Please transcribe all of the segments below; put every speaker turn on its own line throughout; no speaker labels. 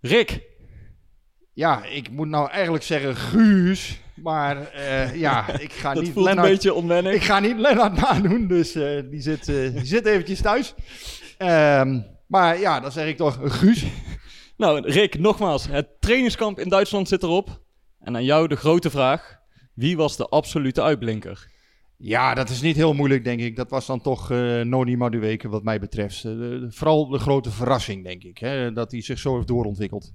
Rick,
Ja, ik moet nou eigenlijk zeggen Guus. Maar eh, ja, ik ga
dat
niet
voelt
Lennart...
een beetje onwennig.
Ik ga niet Lennart nadoen, dus eh, die, zit, eh, die zit eventjes thuis. Ehm, maar ja, dan zeg ik toch Guus.
Nou, Rick, nogmaals. Het trainingskamp in Duitsland zit erop. En aan jou de grote vraag. Wie was de absolute uitblinker?
Ja, dat is niet heel moeilijk, denk ik. Dat was dan toch eh Noni Madueke, wat mij betreft. Eh, vooral de grote verrassing, denk ik. Hè, dat hij zich zo heeft doorontwikkeld.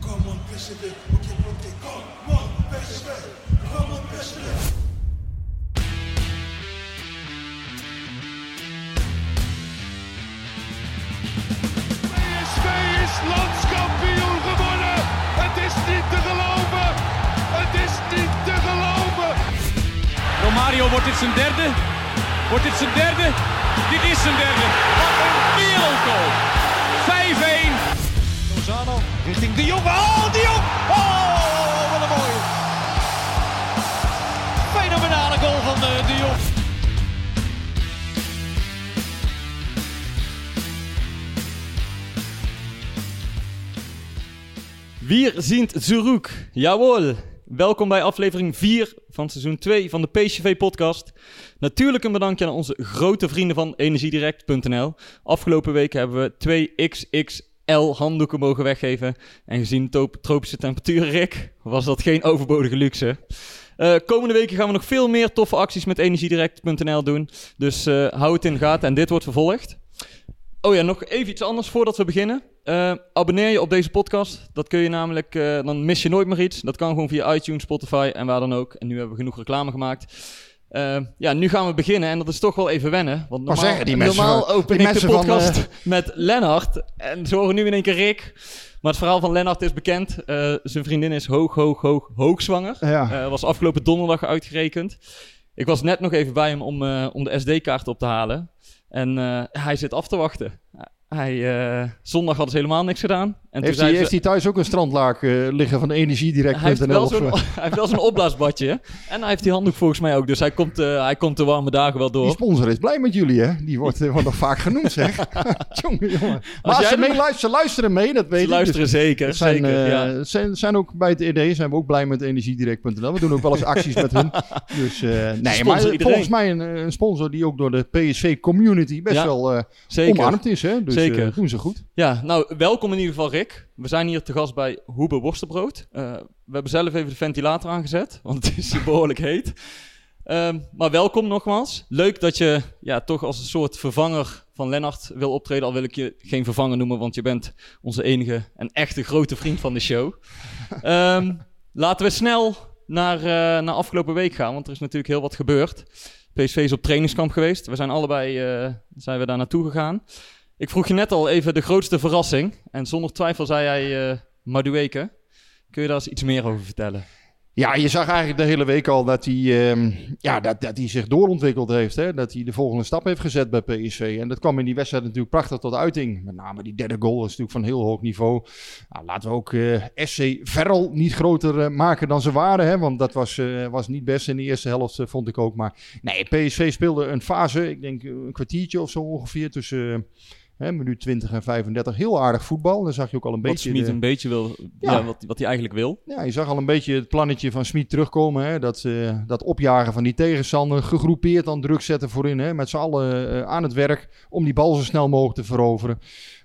Come on,
Wordt dit zijn derde? Wordt dit zijn derde? Dit is zijn derde. Wat een wereldgoal. 5-1.
Lozano richting De Jong. Oh, De Jong! Oh, wat een mooie. Fenomenale goal van eh, De Jong.
Wir sind zurück. Jawohl. Welkom bij aflevering 4 van seizoen 2 van de PCV-podcast. Natuurlijk een bedankje aan onze grote vrienden van energiedirect.nl. Afgelopen week hebben we twee XXL handdoeken mogen weggeven. En gezien de tropische temperaturen, Rick, was dat geen overbodige luxe. Eh, komende weken gaan we nog veel meer toffe acties met energiedirect.nl doen. Dus eh, hou het in de gaten en dit wordt vervolgd. Oh ja, nog even iets anders voordat we beginnen. Eh, abonneer je op deze podcast. Dat kun je namelijk, eh, dan mis je nooit meer iets. Dat kan gewoon via iTunes, Spotify en waar dan ook. En nu hebben we genoeg reclame gemaakt. Eh, ja, nu gaan we beginnen en dat is toch wel even wennen. Want normaal,
zeggen die mensen
normaal
van-
open
die
ik de
mensen
podcast met Lennart. En zo horen nu in één keer Rick. Maar het verhaal van Lennart is bekend. Zijn vriendin is hoog, hoog, hoog, hoogzwanger.
Ja.
Was afgelopen donderdag uitgerekend. Ik was net nog even bij hem om, om de SD-kaart op te halen. En hij zit af te wachten. Hij, eh, zondag hadden ze helemaal niks gedaan. En
Heeft hij,
ze-
heeft hij thuis ook een strandlaak eh, liggen van
hij heeft
energiedirect.nl?
wel zo'n hij heeft wel zo'n opblaasbadje. En hij heeft die handdoek volgens mij ook. Dus hij komt, eh, hij komt de warme dagen wel
Die
door.
sponsor is blij met jullie, hè? Die wordt, wordt nog vaak genoemd, zeg. jongen, jongen. Maar
jij
ze,
er-
meeluisteren, ze luisteren mee, dat weet
Ze
ik.
luisteren
Dus
zeker.
zijn,
zeker ja.
zijn, zijn ook bij het ED zijn we ook blij met energiedirect.nl. We doen ook wel eens acties met hun. Dus nee, maar
iedereen.
volgens mij een, een sponsor die ook door de PSV community best
Ja,
wel omarmd is, hè? Dus
Zeker.
eh, doen ze goed.
Ja, nou, welkom in ieder geval Rick. We zijn hier te gast bij Hoebe Worstenbrood. Eh, we hebben zelf even de ventilator aangezet, want het is hier behoorlijk heet. Ehm, maar welkom nogmaals. Leuk dat je ja, toch als een soort vervanger van Lennart wil optreden. Al wil ik je geen vervanger noemen, want je bent onze enige en echte grote vriend van de show. Ehm, laten we snel naar, eh, naar afgelopen week gaan, want er is natuurlijk heel wat gebeurd. PSV is op trainingskamp geweest. We zijn allebei zijn we daar naartoe gegaan. Ik vroeg je net al even de grootste verrassing. En zonder twijfel zei jij eh Madueke. Kun je daar eens iets meer over vertellen?
Ja, je zag eigenlijk de hele week al dat hij, ehm, ja, dat, dat hij zich doorontwikkeld heeft. Hè? Dat hij de volgende stap heeft gezet bij PSV. En dat kwam in die wedstrijd natuurlijk prachtig tot uiting. Met name die derde goal is natuurlijk van heel hoog niveau. Nou, laten we ook eh, SC Verrel niet groter eh, maken dan ze waren. Hè? Want dat was, was niet best in de eerste helft, vond ik ook. Maar nee, PSV speelde een fase, ik denk een kwartiertje of zo ongeveer, tussen... Hè, minuut 20 en 35. Heel aardig voetbal. Dan zag je ook al een
Wat
beetje...
Smit
de-
een beetje wil, ja.
Ja.
wat, wat hij eigenlijk wil.
ja, je zag al een beetje het plannetje van Smit terugkomen. Hè? Dat, dat opjagen van die tegenstander, gegroepeerd aan druk zetten voorin. Hè? Met z'n allen eh, aan het werk om die bal zo snel mogelijk te veroveren.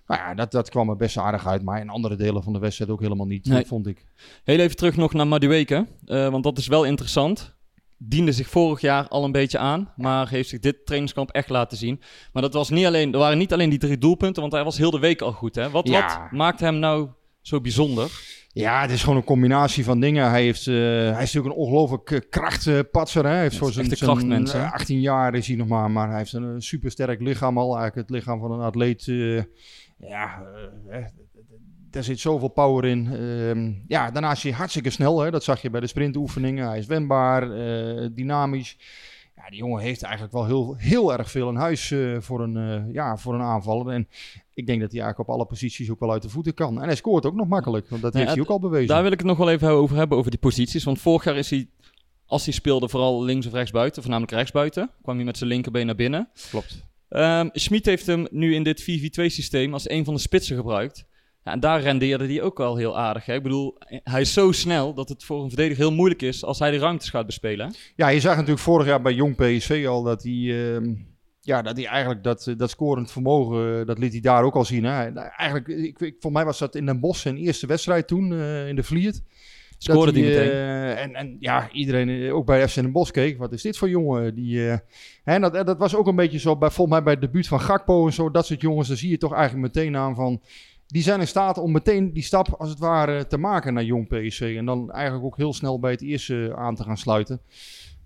Nou ja, dat, dat kwam er best aardig uit. Maar in andere delen van de wedstrijd ook helemaal niet,
Nee.
vond ik.
Heel even terug nog naar Madueke. eh, want dat is wel interessant. Diende zich vorig jaar al een beetje aan. Maar heeft zich dit trainingskamp echt laten zien. Maar dat was niet alleen, er waren niet alleen die drie doelpunten. Want hij was heel de week al goed. Hè? Wat,
Ja.
wat maakt hem nou zo bijzonder?
Ja, het is gewoon een combinatie van dingen. Hij, heeft, eh, hij is natuurlijk een ongelooflijk krachtpatser. Hij heeft voor zijn, zijn
krachtmens, hè?
eh, 18 jaar is hij nog maar, maar hij heeft een, supersterk lichaam al. Eigenlijk het lichaam van een atleet. eh, ja, eh, eh, daar zit zoveel power in. Ehm, ja, daarnaast is hij hartstikke snel. Hè? Dat zag je bij de sprintoefeningen. Hij is wendbaar, eh, dynamisch. Ja, die jongen heeft eigenlijk wel heel, heel erg veel in huis eh, voor, een, eh, ja, voor een aanvaller. En ik denk dat hij eigenlijk op alle posities ook wel uit de voeten kan. En hij scoort ook nog makkelijk, want dat
Ja,
heeft hij ook al bewezen.
Daar wil ik het nog wel even over hebben, over die posities. Want vorig jaar is hij, als hij speelde, vooral links of rechts buiten, voornamelijk rechts buiten. Kwam hij met zijn linkerbeen naar binnen.
Klopt.
Ehm Schmid heeft hem nu in dit 4-4-2-systeem als een van de spitsen gebruikt. Ja, en daar rendeerde hij ook wel heel aardig. Hè? Ik bedoel, hij is zo snel dat het voor een verdediger heel moeilijk is als hij de ruimtes gaat bespelen.
Ja, je zag natuurlijk vorig jaar bij Jong PSV al dat hij, ehm, ja, dat hij eigenlijk dat, eh, dat scorend vermogen, eh, dat liet hij daar ook al zien. Hè. Nou, Eigenlijk, ik, ik, voor mij was dat in Den Bosch zijn eerste wedstrijd toen, eh, in de Vliert.
Scoorde
Dat
hij meteen.
en, en ja, iedereen ook bij FC Den Bosch keek. Wat is dit voor jongen? Die, hè, dat, dat was ook een beetje zo, bij, volgens mij bij het debuut van Gakpo en zo. Dat soort jongens, daar zie je toch eigenlijk meteen aan van... Die zijn in staat om meteen die stap als het ware te maken naar jong PSV. En dan eigenlijk ook heel snel bij het eerste aan te gaan sluiten.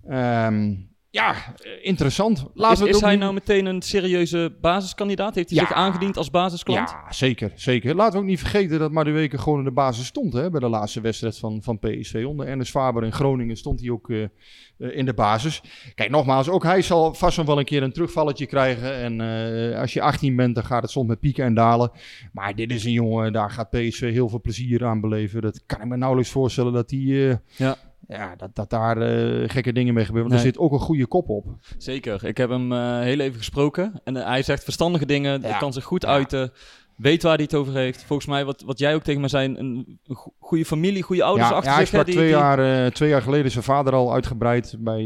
Ehm, ja, eh, interessant. Laten
Is,
we
is hij
niet-
nou meteen een serieuze basiskandidaat? Heeft hij
Ja.
zich aangediend als basisklant?
Ja, zeker, zeker. Laten we ook niet vergeten dat Madueke gewoon in de basis stond. Hè, bij de laatste wedstrijd van, van PSV. Onder Ernest Faber in Groningen stond hij ook eh, eh, in de basis. Kijk, nogmaals, ook hij zal vast nog wel een keer een terugvalletje krijgen. En als je 18 bent, dan gaat het soms met pieken en dalen. Maar dit is een jongen, daar gaat PSV heel veel plezier aan beleven. Dat kan ik me nauwelijks voorstellen dat eh,
Ja.
Ja, dat, dat daar eh, gekke dingen mee gebeuren. Want er zit ook een goede kop op.
Zeker. Ik heb hem eh, heel even gesproken. En eh, hij zegt verstandige dingen. Hij
Ja.
kan zich goed
Ja.
uiten. Weet waar hij het over heeft. Volgens mij, wat, wat jij ook tegen me zei, een, een go- goede familie, goede ouders
Ja,
achter
ja, hij
zich. die-
twee,
die-
jaar, twee jaar geleden zijn vader al uitgebreid bij,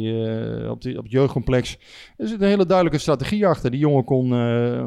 op, die, op het jeugdcomplex. Er zit een hele duidelijke strategie achter. Die jongen kon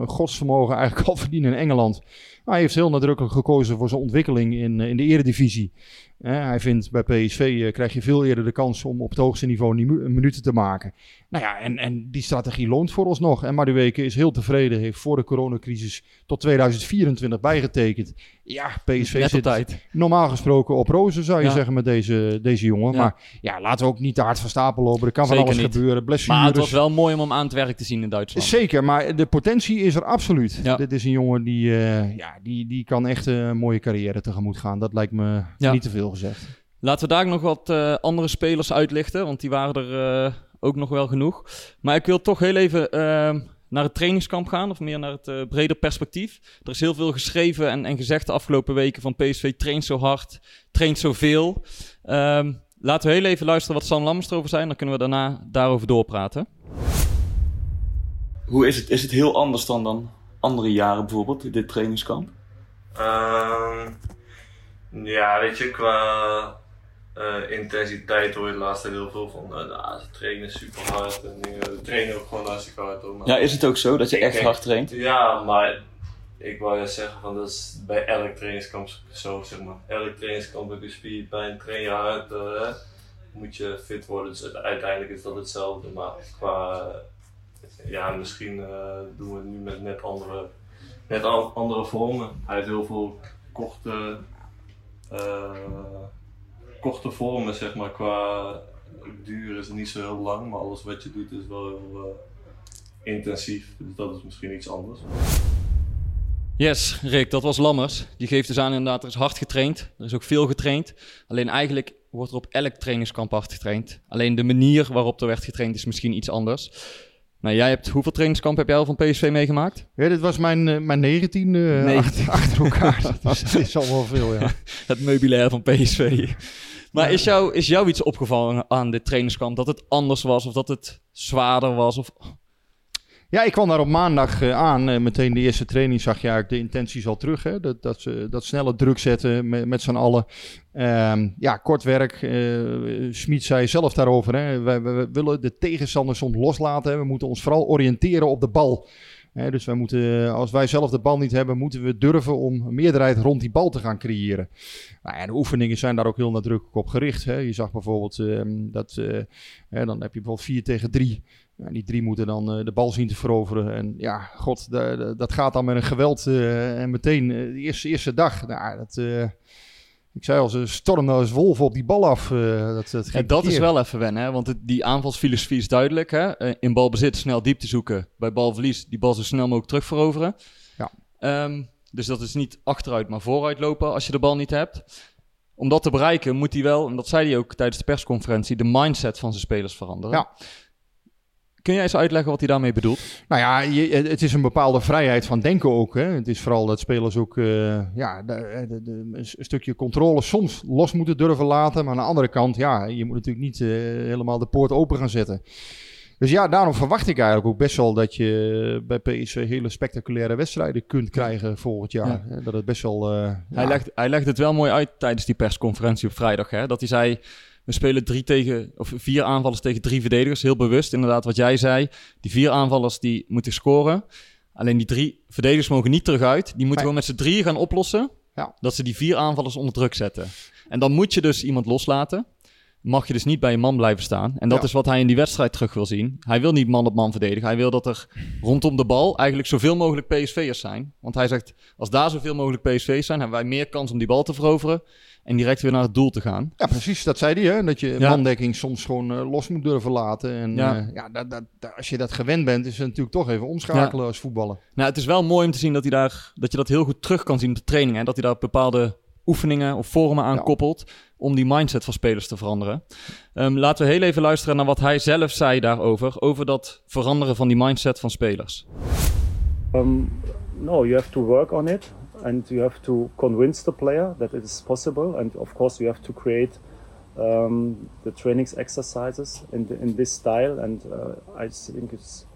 godsvermogen eigenlijk al verdienen in Engeland. Maar hij heeft heel nadrukkelijk gekozen voor zijn ontwikkeling in, in de eredivisie. Eh, hij vindt bij PSV eh, krijg je veel eerder de kans om op het hoogste niveau nimu- minuten te maken. Nou ja, en, en die strategie loont voor ons nog. En Madueke is heel tevreden, heeft voor de coronacrisis tot 2024 bijgetekend. Ja, PSV
Net
zit
tijd.
normaal gesproken op rozen, zou je
Ja.
zeggen, met deze, deze jongen.
Ja.
Maar ja, laten we ook niet te hard van stapel lopen. Er kan van alles
niet.
gebeuren. Blessures.
Maar het was wel mooi om hem aan het werk te zien in Duitsland.
Zeker, maar de potentie is er absoluut.
Ja.
Dit is een jongen die, eh, ja, die, die kan echt eh, een mooie carrière tegemoet gaan. Dat lijkt me niet te veel gezegd.
Laten we daar nog wat eh, andere spelers uitlichten, want die waren er eh, ook nog wel genoeg. Maar ik wil toch heel even eh, naar het trainingskamp gaan, of meer naar het eh, breder perspectief. Er is heel veel geschreven en, en gezegd de afgelopen weken van PSV traint zo hard, traint zoveel. Ehm laten we heel even luisteren wat Sam Lammers erover zijn, dan kunnen we daarna daarover doorpraten.
Hoe is het? Is het heel anders dan, dan andere jaren bijvoorbeeld, dit trainingskamp?
Ehm, ja, weet je, qua eh, intensiteit hoor je de laatste tijd heel veel van. eh, nou, ze trainen super hard en dingen. Ze trainen ook gewoon hartstikke hard. Hoor, maar-
Ja, is het ook zo dat je echt
denk-
hard traint?
Ja, maar ik wou juist zeggen van dat is bij elk trainingskamp zo, zeg maar. Elk trainingskamp heb je spierpijn, train je hard, eh, moet je fit worden. Dus uite- uiteindelijk is dat hetzelfde, maar qua, eh, ja, misschien eh, doen we het nu met net andere, net al- andere vormen. Hij heeft heel veel korte, eh, korte vormen, zeg maar. Qua duur is niet zo heel lang, maar alles wat je doet is wel heel eh, intensief. Dus dat is misschien iets anders.
Yes, Rick, dat was Lammers. Die geeft dus aan inderdaad, er is hard getraind. Er is ook veel getraind. Alleen eigenlijk wordt er op elk trainingskamp hard getraind. Alleen de manier waarop er werd getraind is misschien iets anders. Nou, jij hebt, hoeveel trainingskamp heb jij al van PSV meegemaakt?
Ja, dit was mijn, eh, mijn negentiende eh,
Nee.
achter, achter elkaar. dat, is, dat is al wel veel, ja.
Het meubilair van PSV. Maar is jou, is jou iets opgevallen aan dit trainingskamp? Dat het anders was of dat het zwaarder was? Of...
Ja, ik kwam daar op maandag eh, aan. Eh, meteen de eerste training zag je eigenlijk de intenties al terug. Hè? Dat, dat ze dat snelle druk zetten met, met z'n allen. Ehm, ja, kort werk. Schmid zei zelf daarover. Hè? Wij willen de tegenstander soms loslaten. We moeten ons vooral oriënteren op de bal. Hè, dus wij moeten, als wij zelf de bal niet hebben, moeten we durven om een meerderheid rond die bal te gaan creëren. Nou de oefeningen zijn daar ook heel nadrukkelijk op gericht. Hè. Je zag bijvoorbeeld ehm, dat, hè, dan heb je bijvoorbeeld 4 tegen 3. Ja, die drie moeten dan eh, de bal zien te veroveren. En ja, god, de- de- dat gaat dan met een geweld. eh, en meteen eh, de eerste, eerste dag. Nou, dat, ik zei al, ze stormden als wolven op die bal af. dat, dat,
dat is wel even wennen, hè? want het- die aanvalsfilosofie is duidelijk. Hè? In balbezit snel diepte zoeken, bij balverlies die bal zo snel mogelijk terugveroveren.
Ja.
Ehm, dus dat is niet achteruit, maar vooruit lopen als je de bal niet hebt. Om dat te bereiken moet hij wel, en dat zei hij ook tijdens de persconferentie, de mindset van zijn spelers veranderen.
Ja.
Kun jij eens uitleggen wat hij daarmee bedoelt?
Nou ja, je, het is een bepaalde vrijheid van denken ook. Hè. Het is vooral dat spelers ook eh, ja, de, de, de- een stukje controle soms los moeten durven laten. Maar aan de andere kant, ja, je moet natuurlijk niet eh, helemaal de poort open gaan zetten. Dus ja, daarom verwacht ik eigenlijk ook best wel dat je bij PSV hele spectaculaire wedstrijden kunt krijgen volgend jaar. Dat het best wel... eh,
Hij,
ja,
legt, hij legde het wel mooi uit tijdens die persconferentie op vrijdag. Hè? Dat hij zei, we spelen drie tegen, of vier aanvallers tegen drie verdedigers. Heel bewust, inderdaad, wat jij zei. Die vier aanvallers die moeten scoren. Alleen die drie verdedigers mogen niet terug uit. Die moeten
Nee.
we met z'n drieën gaan oplossen.
Ja.
Dat ze die vier aanvallers onder druk zetten. En dan moet je dus iemand loslaten. Mag je dus niet bij je man blijven staan. En dat
Ja.
is wat hij in die wedstrijd terug wil zien. Hij wil niet man op man verdedigen. Hij wil dat er rondom de bal eigenlijk zoveel mogelijk PSV'ers zijn. Want hij zegt, als daar zoveel mogelijk PSV'ers zijn, hebben wij meer kans om die bal te veroveren. En direct weer naar het doel te gaan.
Ja, precies. Dat zei hij, hè? dat je
Ja.
mandekking soms gewoon eh, los moet durven laten. En
Ja.
ja, ja dat, dat, dat- als je dat gewend bent, is het natuurlijk toch even omschakelen als voetballer.
Nou, het is wel mooi om te zien dat, hij daar, dat je dat heel goed terug kan zien op de training. En dat hij daar bepaalde oefeningen of vormen aan
Ja.
koppelt om die mindset van spelers te veranderen. Ehm, laten we heel even luisteren naar wat hij zelf zei daarover. Over dat veranderen van die mindset van spelers.
Um, no, you have to work on it and you have to convince the player that it is possible. And of course, you have to create um, the trainings exercises in, the, in this style. And uh, I think it's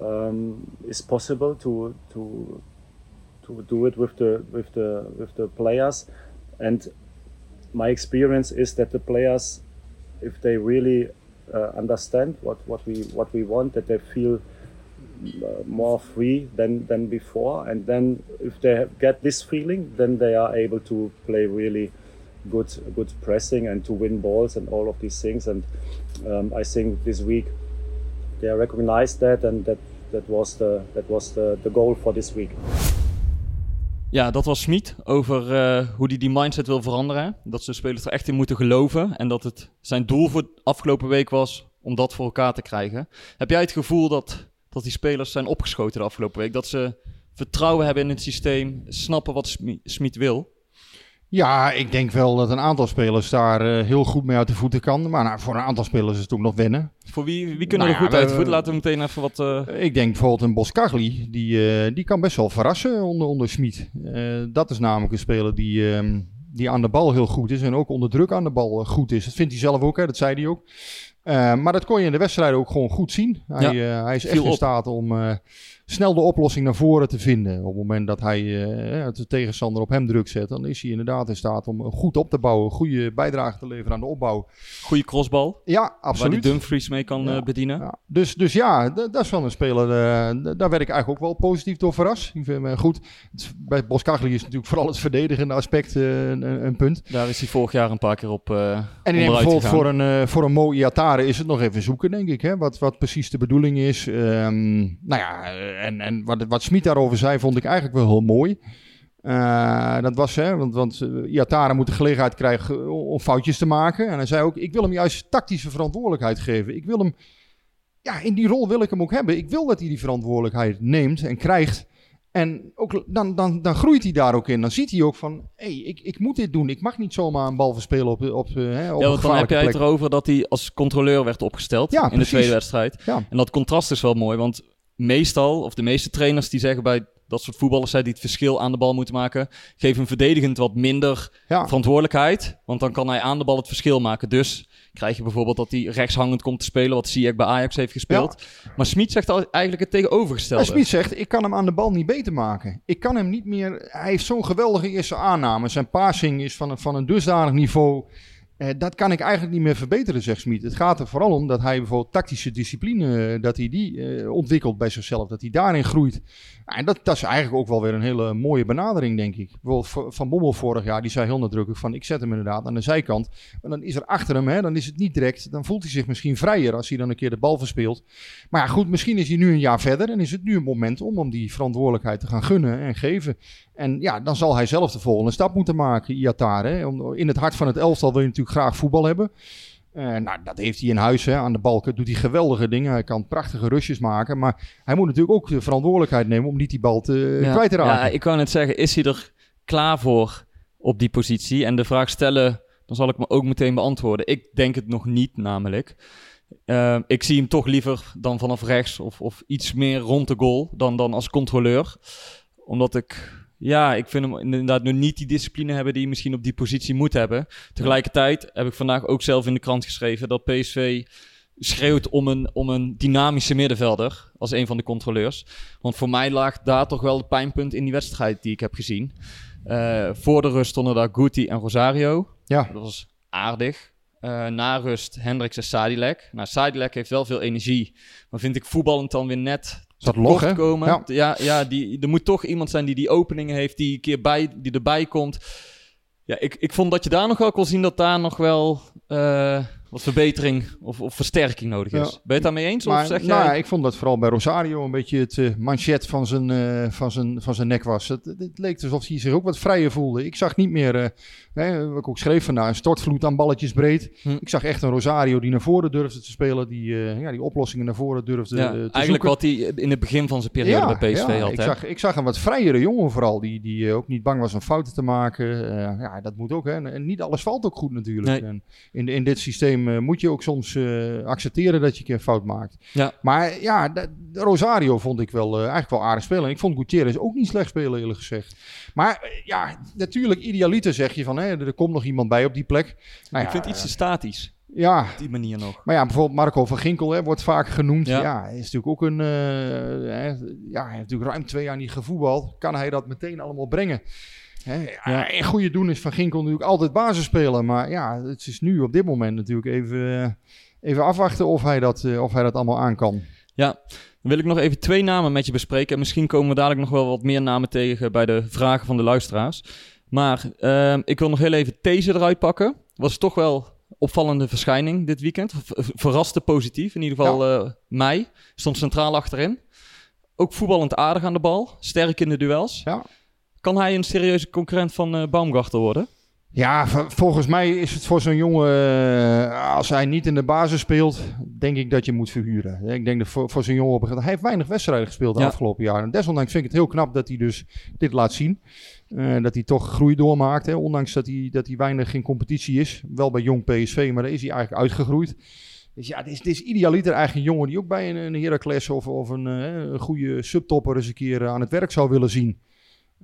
um, it's possible to to to do it with the with the with the players. And my experience is that the players, if they really uh, understand what, what we what we want, that they feel more free than than before and then if they get this feeling then they are able to play really good good pressing and to win balls and all of these things and um, I think this week they recognized that and that that was the that was the, the goal for this week
Ja, dat was Smit over eh, hoe hij die mindset wil veranderen. Dat ze spelers er echt in moeten geloven. En dat het zijn doel voor de afgelopen week was om dat voor elkaar te krijgen. Heb jij het gevoel dat, dat die spelers zijn opgeschoten de afgelopen week? Dat ze vertrouwen hebben in het systeem, snappen wat Smit, Smit wil?
Ja, ik denk wel dat een aantal spelers daar eh, heel goed mee uit de voeten kan. Maar nou, voor een aantal spelers is het ook nog wennen.
Voor wie, wie kunnen
Nou
er
ja,
goed uit de voeten? Laten we meteen even wat... eh,
Ik denk bijvoorbeeld een Boskagli, die, eh, die kan best wel verrassen onder, onder. Eh, dat is namelijk een speler die, ehm, die aan de bal heel goed is en ook onder druk aan de bal goed is. Dat vindt hij zelf ook, hè, dat zei hij ook. Eh, maar dat kon je in de wedstrijd ook gewoon goed zien. Hij, eh, hij is echt in staat om eh, snel de oplossing naar voren te vinden. Op het moment dat hij eh, de tegenstander op hem druk zet, dan is hij inderdaad in staat om goed op te bouwen, goede bijdrage te leveren aan de opbouw.
goede crossbal,
Ja,
waar die
absoluut.
Dumfries mee kan
Ja.
eh, bedienen.
Ja, dus, dus ja, dat is wel een speler. eh, daar werd ik eigenlijk ook wel positief door verrast. Ik vind hem goed. Bij Boskagli is natuurlijk vooral het verdedigende aspect een, een- punt.
Daar is hij vorig jaar een paar keer op
En
onderuit
bijvoorbeeld voor een, voor een Mo Iatare is het nog even zoeken, denk ik. Hè? Wat, wat precies de bedoeling is. Ehm, nou ja, en, en wat, wat Smit daarover zei, vond ik eigenlijk wel heel mooi. Eh, dat was, hè, want, want eh, Iatare moet de gelegenheid krijgen om foutjes te maken. En hij zei ook, ik wil hem juist tactische verantwoordelijkheid geven. Ik wil hem, ja, in die rol wil ik hem ook hebben. Ik wil dat hij die verantwoordelijkheid neemt en krijgt. En ook, dan, dan, dan groeit hij daar ook in. Dan ziet hij ook van, hé, hey, ik, ik moet dit doen. Ik mag niet zomaar een bal verspelen op, op, hè, op
Ja, want dan heb jij het erover dat hij als controleur werd opgesteld
Ja,
in de tweede wedstrijd.
Ja.
En dat contrast is wel mooi, want meestal, of de meeste trainers die zeggen bij dat soort voetballers hè, die het verschil aan de bal moeten maken, geven hem verdedigend wat minder
Ja.
verantwoordelijkheid. Want dan kan hij aan de bal het verschil maken. Dus krijg je bijvoorbeeld dat hij rechtshangend komt te spelen, wat Ziyech bij Ajax heeft gespeeld. Maar Smit zegt eigenlijk het tegenovergestelde.
En Smit zegt, ik kan hem aan de bal niet beter maken. Ik kan hem niet meer... Hij heeft zo'n geweldige eerste aanname. Zijn passing is van een, van een dusdanig niveau. Eh, dat kan ik eigenlijk niet meer verbeteren, zegt Smit. Het gaat er vooral om dat hij bijvoorbeeld tactische discipline, eh, dat hij die eh, ontwikkelt bij zichzelf, dat hij daarin groeit. en dat, dat is eigenlijk ook wel weer een hele mooie benadering, denk ik. Bijvoorbeeld Van Bommel vorig jaar, die zei heel nadrukkelijk van, ik zet hem inderdaad aan de zijkant. En dan is er achter hem, hè, dan is het niet direct, dan voelt hij zich misschien vrijer als hij dan een keer de bal verspeelt. Maar ja, goed, misschien is hij nu een jaar verder en is het nu een moment om, om die verantwoordelijkheid te gaan gunnen en geven. En ja, dan zal hij zelf de volgende stap moeten maken, Iatare. In het hart van het elftal wil je natuurlijk graag voetbal hebben. Uh, nou, dat heeft hij in huis hè, aan de balken. Doet hij geweldige dingen. Hij kan prachtige rushes maken. Maar hij moet natuurlijk ook de verantwoordelijkheid nemen om niet die bal te,
ja,
kwijt te raken.
Ja, ik kan net zeggen, is hij er klaar voor op die positie? En de vraag stellen, dan zal ik me ook meteen beantwoorden. Ik denk het nog niet, namelijk. Uh, ik zie hem toch liever dan vanaf rechts of, of iets meer rond de goal dan, dan als controleur. Omdat ik ja, ik vind hem inderdaad nog niet die discipline hebben die hij misschien op die positie moet hebben. Tegelijkertijd heb ik vandaag ook zelf in de krant geschreven dat PSV schreeuwt om een, om een dynamische middenvelder als een van de controleurs. Want voor mij lag daar toch wel het pijnpunt in die wedstrijd die ik heb gezien. Uh, voor de rust stonden daar Guti en Rosario.
Ja.
Dat was aardig. Uh, na rust Hendricks en Sadilek. Nou, Sadilek heeft wel veel energie. Maar vind ik voetballend dan weer net
dat log, hè?
komen. Ja, ja, ja die, er moet toch iemand zijn die die openingen heeft, die een keer bij, die erbij komt. Ja, ik, ik vond dat je daar nog wel kon zien dat daar nog wel uh, wat verbetering of, of versterking nodig is. Ja. Ben je het daarmee eens?
Maar,
of zeg
nou,
jij...
ik vond dat vooral bij Rosario een beetje het uh, manchet van zijn, uh, van, zijn, van zijn nek was. Het, het, leek alsof hij zich ook wat vrijer voelde. Ik zag niet meer, uh, hè, wat ik ook schreef vandaag, een stortvloed aan balletjes breed. Hm. Ik zag echt een Rosario die naar voren durfde te spelen, die, ja, die oplossingen naar voren durfde
ja,
te
Eigenlijk
zoeken.
wat hij in het begin van zijn periode
ja,
bij PSV had.
Ik zag, ik zag een wat vrijere jongen vooral, die, die ook niet bang was om fouten te maken. ja, dat moet ook. Hè. En niet alles valt ook goed natuurlijk.
Nee.
En in, in dit systeem moet je ook soms uh, accepteren dat je een keer fout maakt.
Ja.
Maar ja, de, de Rosario vond ik wel uh, eigenlijk wel aardig spelen. En ik vond Gutierrez ook niet slecht spelen, eerlijk gezegd. Maar ja, natuurlijk, idealiter zeg je van, hè, er komt nog iemand bij op die plek. Nou,
ik
ja,
vind het iets te statisch.
Ja.
Op die manier nog.
Maar ja, bijvoorbeeld Marco van Ginkel hè, wordt vaak genoemd.
Ja.
Ja, hij is natuurlijk ook een... hè, ja, hij heeft natuurlijk ruim twee jaar niet gevoetbald. Kan hij dat meteen allemaal brengen? Hè, ja. Goede doen is Van Ginkel natuurlijk altijd basis spelen. Maar ja, het is nu op dit moment natuurlijk even, even afwachten of hij, dat, uh, of hij dat allemaal aan kan.
Ja, dan wil ik nog even twee namen met je bespreken. En misschien komen we dadelijk nog wel wat meer namen tegen bij de vragen van de luisteraars. Maar uh, ik wil nog heel even deze eruit pakken. Was toch wel opvallende verschijning dit weekend. Verraste positief, in ieder geval ja. uh, mij. Stond centraal achterin. Ook voetballend aardig aan de bal. Sterk in de duels.
Ja.
Kan hij een serieuze concurrent van uh, Baumgartel worden?
Ja, volgens mij is het voor zo'n jongen, uh, als hij niet in de basis speelt, denk ik dat je moet verhuren. Ik denk dat voor, voor zo'n jongen, op, hij heeft weinig wedstrijden gespeeld de
Ja.
afgelopen jaren. En desondanks vind ik het heel knap dat hij dus dit laat zien. Uh, dat hij toch groei doormaakt, hè, ondanks dat hij, dat hij weinig in competitie is. Wel bij jong PSV, maar daar is hij eigenlijk uitgegroeid. Dus ja, het is, het is idealiter eigenlijk een jongen die ook bij een, een Heracles of, of een, uh, een goede subtopper eens een keer aan het werk zou willen zien.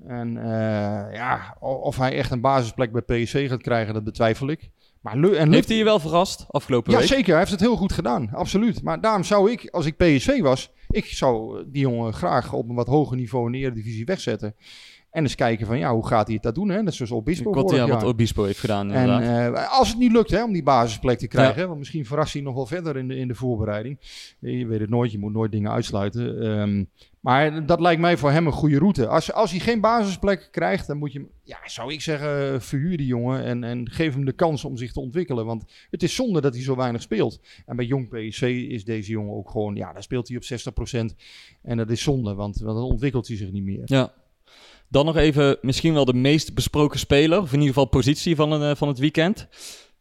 En uh, ja, of hij echt een basisplek bij PSC gaat krijgen, dat betwijfel ik. Maar en
Heeft hij je wel verrast afgelopen
ja,
week?
zeker. Hij heeft het heel goed gedaan. Absoluut. Maar daarom zou ik, als ik PSV was, ik zou die jongen graag op een wat hoger niveau in de Eredivisie wegzetten. En eens kijken van, ja, hoe gaat hij het dat doen? Hè? Net zoals Obispo
Wat,
vorig
ja, wat. Obispo heeft gedaan
En uh, als het niet lukt hè, om die basisplek te krijgen, hè, want misschien verrast hij nog wel verder in de, in de voorbereiding. Je weet het nooit, je moet nooit dingen uitsluiten. Um, maar dat lijkt mij voor hem een goede route. Als, als hij geen basisplek krijgt, dan moet je, hem- ja, zou ik zeggen, verhuur die jongen en, en geef hem de kans om zich te ontwikkelen. Want het is zonde dat hij zo weinig speelt. En bij Jong PSC is deze jongen ook gewoon, ja, daar speelt hij op 60%. En dat is zonde, want, want dan ontwikkelt hij zich niet meer.
Ja. Dan nog even misschien wel de meest besproken speler, of in ieder geval positie van, een, eh, van het weekend.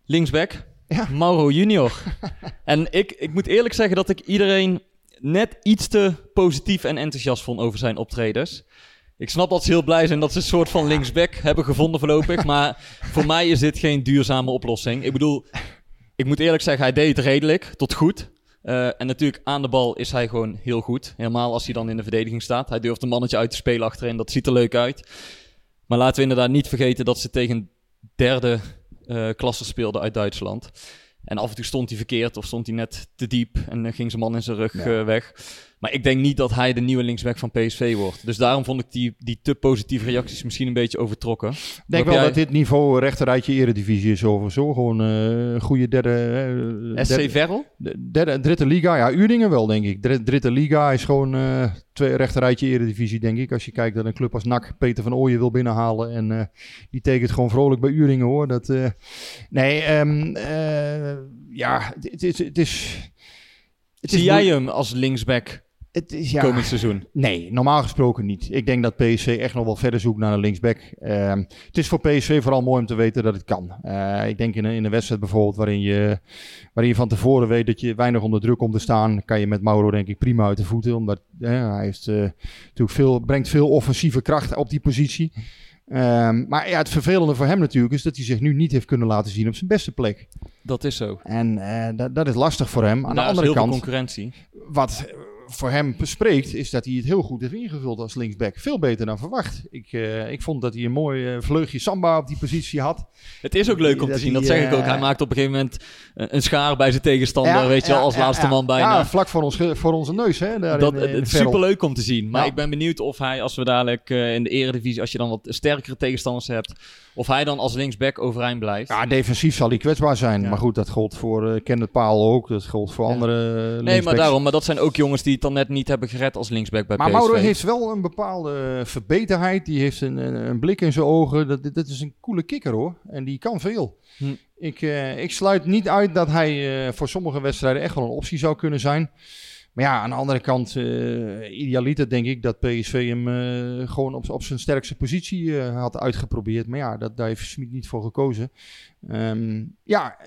Linksback,
Ja.
Mauro Junior. en ik, ik moet eerlijk zeggen dat ik iedereen net iets te positief en enthousiast vond over zijn optredens. Ik snap dat ze heel blij zijn dat ze een soort van linksback hebben gevonden voorlopig. Maar voor mij is dit geen duurzame oplossing. Ik bedoel, ik moet eerlijk zeggen, hij deed het redelijk, tot goed. Uh, en natuurlijk aan de bal is hij gewoon heel goed. Helemaal als hij dan in de verdediging staat. Hij durft een mannetje uit te spelen achterin. Dat ziet er leuk uit. Maar laten we inderdaad niet vergeten dat ze tegen derde uh, klasse speelden uit Duitsland. En af en toe stond hij verkeerd of stond hij net te diep en uh, ging zijn man in zijn rug
Ja.
weg. Maar ik denk niet dat hij de nieuwe linksback van PSV wordt. Dus daarom vond ik die, die te positieve reacties misschien een beetje overtrokken.
Ik denk wel dat dit niveau rechterrijtje eredivisie is over zo. Gewoon een goede derde...
SC
derde,
Verrel?
Derde, dritte liga. Ja, Uringen wel, denk ik. Dritte, dritte liga is gewoon uh, twee rechterrijtje eredivisie, denk ik. Als je kijkt dat een club als NAC Peter van Ooyen wil binnenhalen. En die tekent gewoon vrolijk bij Uringen, hoor. Dat, nee, um, ja, het is... Het is
Zie jij hem als linksback
het is, ja,
komend seizoen?
Nee, normaal gesproken niet. Ik denk dat PSV echt nog wel verder zoekt naar een linksback. Uh, het is voor PSV vooral mooi om te weten dat het kan. Uh, ik denk in een, in een wedstrijd bijvoorbeeld waarin je, waarin je van tevoren weet dat je weinig onder druk komt te staan, kan je met Mauro denk ik prima uit de voeten. Omdat uh, hij heeft, natuurlijk veel, brengt veel offensieve kracht op die positie. Um, maar ja, het vervelende voor hem natuurlijk is dat hij zich nu niet heeft kunnen laten zien op zijn beste plek.
Dat is zo.
En dat, dat is lastig voor hem. Aan
nou,
de andere kant.
concurrentie.
Wat voor hem bespreekt, is dat hij het heel goed heeft ingevuld als linksback. Veel beter dan verwacht. Ik, uh, ik vond dat hij een mooi uh, vleugje samba op die positie had.
Het is ook leuk om te zien, dat zeg ik ook. Hij maakt op een gegeven moment een schaar bij zijn tegenstander, ja, weet je, ja, als ja, laatste man bijna.
Ja, vlak voor, ons, voor onze neus. Hè, daar
dat,
in, in
het is superleuk om te zien. Maar ik ben benieuwd of hij, als we dadelijk uh, in de eredivisie, als je dan wat sterkere tegenstanders hebt, of hij dan als linksback overeind blijft.
Ja, defensief zal hij kwetsbaar zijn. Maar goed, dat gold voor uh, Kenneth Paal ook. Dat gold voor andere
Nee, maar daarom. Maar dat zijn ook jongens die dan net niet hebben gered als linksback bij
maar
PSV.
Maar Mauro heeft wel een bepaalde verbeterheid. Die heeft een, een, een blik in zijn ogen. Dat, dat is een coole kikker hoor. En die kan veel. Hm. Ik, uh, ik sluit niet uit dat hij uh, voor sommige wedstrijden echt wel een optie zou kunnen zijn. Maar ja, aan de andere kant, uh, idealiter denk ik dat PSV hem uh, gewoon op, op zijn sterkste positie uh, had uitgeprobeerd. Maar ja, dat, daar heeft Smit niet voor gekozen. Um, ja,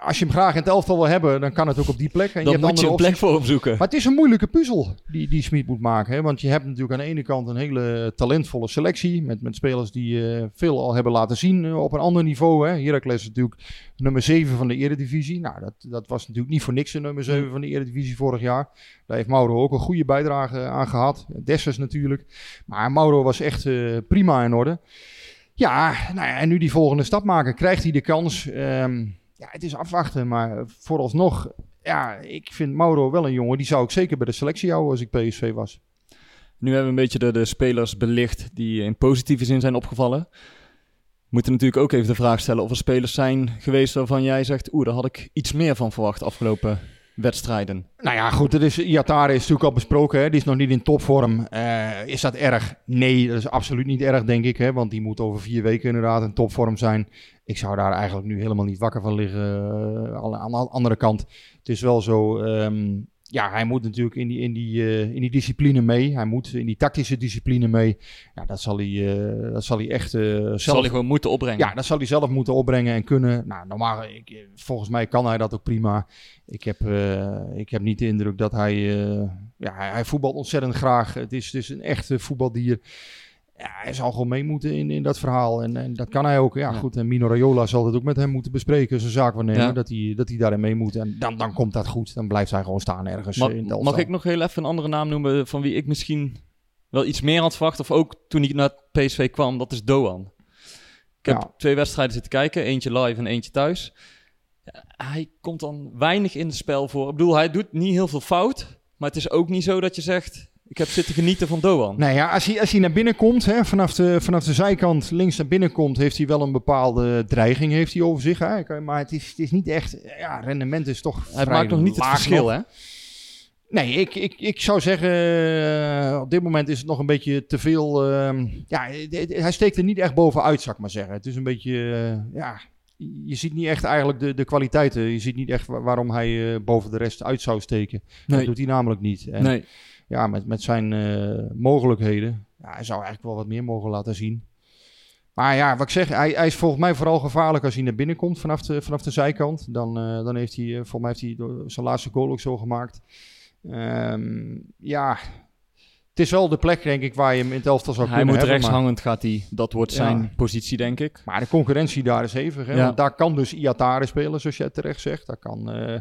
als je hem graag in het elftal wil hebben, dan kan het ook op die plek. En
dan
je hebt
moet je een plek voor hem zoeken.
Maar het is een moeilijke puzzel die, die Smit moet maken. Hè? Want je hebt natuurlijk aan de ene kant een hele talentvolle selectie. Met, met spelers die veel al hebben laten zien op een ander niveau. Hè? Heracles is natuurlijk nummer 7 van de Eredivisie. Nou, dat, dat was natuurlijk niet voor niks de nummer 7 van de Eredivisie vorig jaar. Daar heeft Mauro ook een goede bijdrage aan gehad. Dessers natuurlijk. Maar Mauro was echt uh, prima in orde. Ja, nou ja, en nu die volgende stap maken. Krijgt hij de kans? Um, ja, het is afwachten. Maar vooralsnog, ja, ik vind Mauro wel een jongen. Die zou ik zeker bij de selectie houden als ik PSV was.
Nu hebben we een beetje de, de spelers belicht die in positieve zin zijn opgevallen. We moeten natuurlijk ook even de vraag stellen of er spelers zijn geweest waarvan jij zegt... oeh, daar had ik iets meer van verwacht afgelopen wedstrijden.
Nou ja, goed, dat is, is natuurlijk al besproken. Hè? Die is nog niet in topvorm. Uh, is dat erg? Nee, dat is absoluut niet erg, denk ik. Hè? Want die moet over vier weken inderdaad in topvorm zijn. Ik zou daar eigenlijk nu helemaal niet wakker van liggen. Uh, aan de andere kant, het is wel zo... Um, ja, hij moet natuurlijk in die, in, die, uh, in die discipline mee. Hij moet in die tactische discipline mee. Ja, dat zal hij, uh, dat zal hij echt uh, zelf...
Zal hij gewoon moeten opbrengen.
Ja, dat zal hij zelf moeten opbrengen en kunnen. Nou, normaal, ik, volgens mij kan hij dat ook prima. Ik heb, ik heb niet de indruk dat hij... ja, hij, hij voetbalt ontzettend graag. Het is, het is een echte voetbaldier ja, hij zal gewoon mee moeten in, in dat verhaal. En, en dat kan hij ook. Ja, ja. goed. En Mino Raiola zal het ook met hem moeten bespreken. Zijn zaak waarnemen. Ja. Dat, hij, dat hij daarin mee moet. En dan, dan komt dat goed. Dan blijft hij gewoon staan ergens
mag,
in het
Mag ik nog heel even een andere naam noemen van wie ik misschien wel iets meer had verwacht. Of ook toen hij naar PSV kwam. Dat is Doan. Ik heb twee wedstrijden zitten kijken. Eentje live en eentje thuis. hij komt dan weinig in het spel voor. Ik bedoel, hij doet niet heel veel fout. Maar het is ook niet zo dat je zegt... Ik heb zitten genieten van Doan.
Nou ja, als hij, als hij naar binnen komt, hè, vanaf, de, vanaf de zijkant links naar binnen komt, heeft hij wel een bepaalde dreiging heeft hij over zich. Hè. Maar het is, het is niet echt, ja, rendement is toch
Hij maakt nog niet het verschil, hè?
Nee, ik, ik, ik zou zeggen, uh, op dit moment is het nog een beetje te veel. Uh, ja, hij steekt er niet echt bovenuit, zou ik maar zeggen. Het is een beetje, uh, ja, je ziet niet echt eigenlijk de, de kwaliteiten. Je ziet niet echt waarom hij boven de rest uit zou steken. Nee. Dat doet hij namelijk niet. En,
nee
ja, met, met zijn uh, mogelijkheden. Ja, hij zou eigenlijk wel wat meer mogen laten zien. Maar ja, wat ik zeg, hij, hij is volgens mij vooral gevaarlijk als hij naar binnen komt vanaf de, vanaf de zijkant. Dan, uh, dan heeft hij, uh, volgens mij heeft hij zijn laatste goal ook zo gemaakt. Um, ja, het is wel de plek, denk ik, waar je hem in het elftal zou
hij
kunnen
hebben.
Hij
moet rechtshangend, gaat hij. Dat wordt zijn ja. positie, denk ik.
Maar de concurrentie daar is hevig. Hè? Ja. Want daar kan dus Iatare spelen, zoals jij terecht zegt. Daar kan... Uh,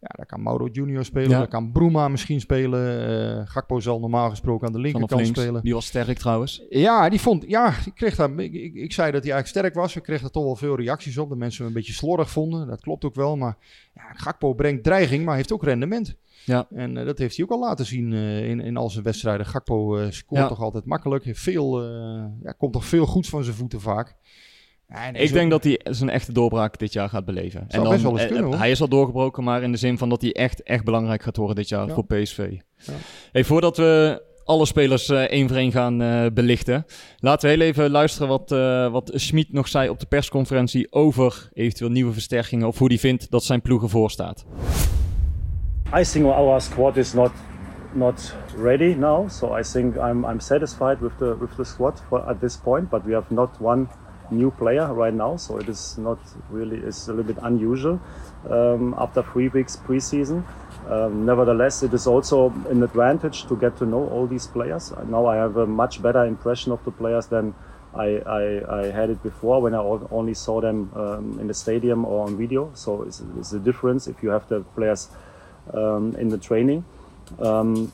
ja, daar kan Mauro Junior spelen, ja. daar kan Bruma misschien spelen. Uh, Gakpo zal normaal gesproken aan de linkerkant spelen.
Die was sterk trouwens.
Ja, die vond, ja, ik, kreeg daar, ik, ik, ik, zei dat hij eigenlijk sterk was. Ik kreeg daar toch wel veel reacties op. De mensen hem een beetje slordig vonden. Dat klopt ook wel. Maar ja, Gakpo brengt dreiging, maar heeft ook rendement.
Ja.
En eh, dat heeft hij ook al laten zien eh, in, in al zijn wedstrijden. Gakpo eh, scoort
Ja.
toch altijd makkelijk. Heeft veel, ja, komt toch veel goeds van zijn voeten vaak. En
Ik
zo-
denk dat hij zijn echte doorbraak dit jaar gaat beleven.
Zou best wel eens kunnen, hoor.
Hij is al doorgebroken, maar in de zin van dat hij echt, echt belangrijk gaat worden dit jaar
Ja.
voor PSV.
Ja.
Hey, voordat we alle spelers één voor één gaan belichten, laten we heel even luisteren wat, eh wat Schmid nog zei op de persconferentie over eventueel nieuwe versterkingen of hoe hij vindt dat zijn ploeg ervoor staat.
I think our squad is not not ready now, so I think I'm I'm satisfied with the with the squad for, at this point. But we have not one new player right now, so it is not really it's a little bit unusual um, after three weeks preseason. Um, nevertheless, it is also an advantage to get to know all these players. Now I have a much better impression of the players than I, I, I had it before when I only saw them um, in the stadium or on video. So it's, it's a difference if you have the players um, in the training. Um,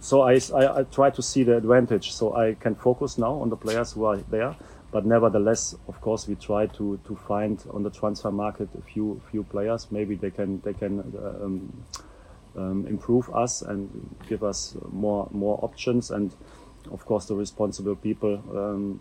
so I, I, I try to see the advantage. So I can focus now on the players who are there. But nevertheless, of course, we try to, to find on the transfer market a few few players. Maybe they can they can uh, um, um, improve us and give us more more options. And of course, the responsible people um,